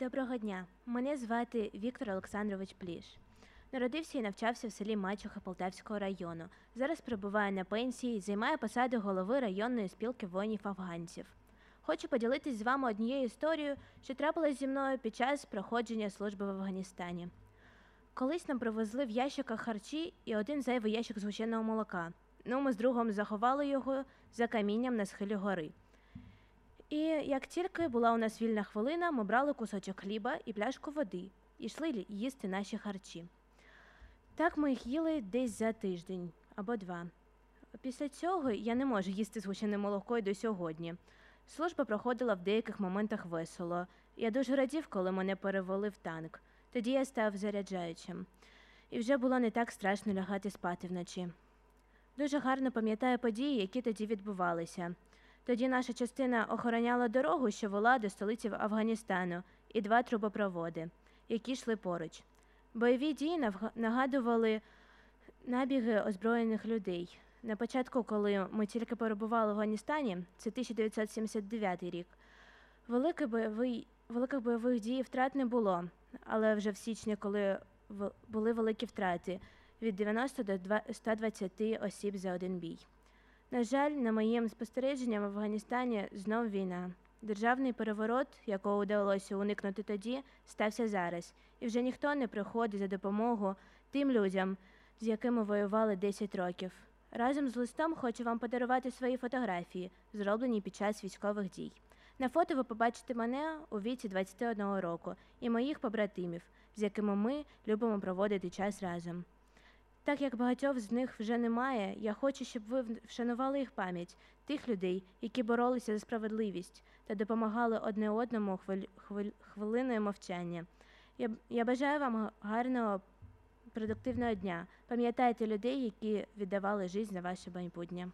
Доброго дня. Мене звати Віктор Олександрович Пліш. Народився і навчався в селі Мачуха Полтавського району. Зараз перебуває на пенсії, займає посаду голови районної спілки воїнів-афганців. Хочу поділитись з вами однією історією, що трапилась зі мною під час проходження служби в Афганістані. Колись нам привезли в ящиках харчі і один зайвий ящик згущеного молока. Ну, ми з другом заховали його за камінням на схилі гори. І як тільки була у нас вільна хвилина, ми брали кусочок хліба і пляшку води і йшли їсти наші харчі. Так ми їх їли десь за тиждень або два. Після цього я не можу їсти згущене молоко й до сьогодні. Служба проходила в деяких моментах весело. Я дуже радів, коли мене перевели в танк. Тоді я став заряджаючим. І вже було не так страшно лягати спати вночі. Дуже гарно пам'ятаю події, які тоді відбувалися. Тоді наша частина охороняла дорогу, що вела до столиці Афганістану, і два трубопроводи, які йшли поруч. Бойові дії нагадували набіги озброєних людей. На початку, коли ми тільки перебували в Афганістані, це 1979 рік, великий бойовий, великих бойових дій втрат не було, але вже в січні, коли були великі втрати від 90 до 120 осіб за один бій. На жаль, на моїм спостереженням в Афганістані знов війна. Державний переворот, якого вдалося уникнути тоді, стався зараз, і вже ніхто не приходить за допомогу тим людям, з якими воювали 10 років. Разом з листом хочу вам подарувати свої фотографії, зроблені під час військових дій. На фото ви побачите мене у віці 21 року і моїх побратимів, з якими ми любимо проводити час разом. Так як багатьох з них вже немає, я хочу, щоб ви вшанували їх пам'ять тих людей, які боролися за справедливість та допомагали одне одному хвиль, хвиль, хвилиною мовчання. Я, я бажаю вам гарного, продуктивного дня. Пам'ятайте людей, які віддавали життя за ваше майбутнє.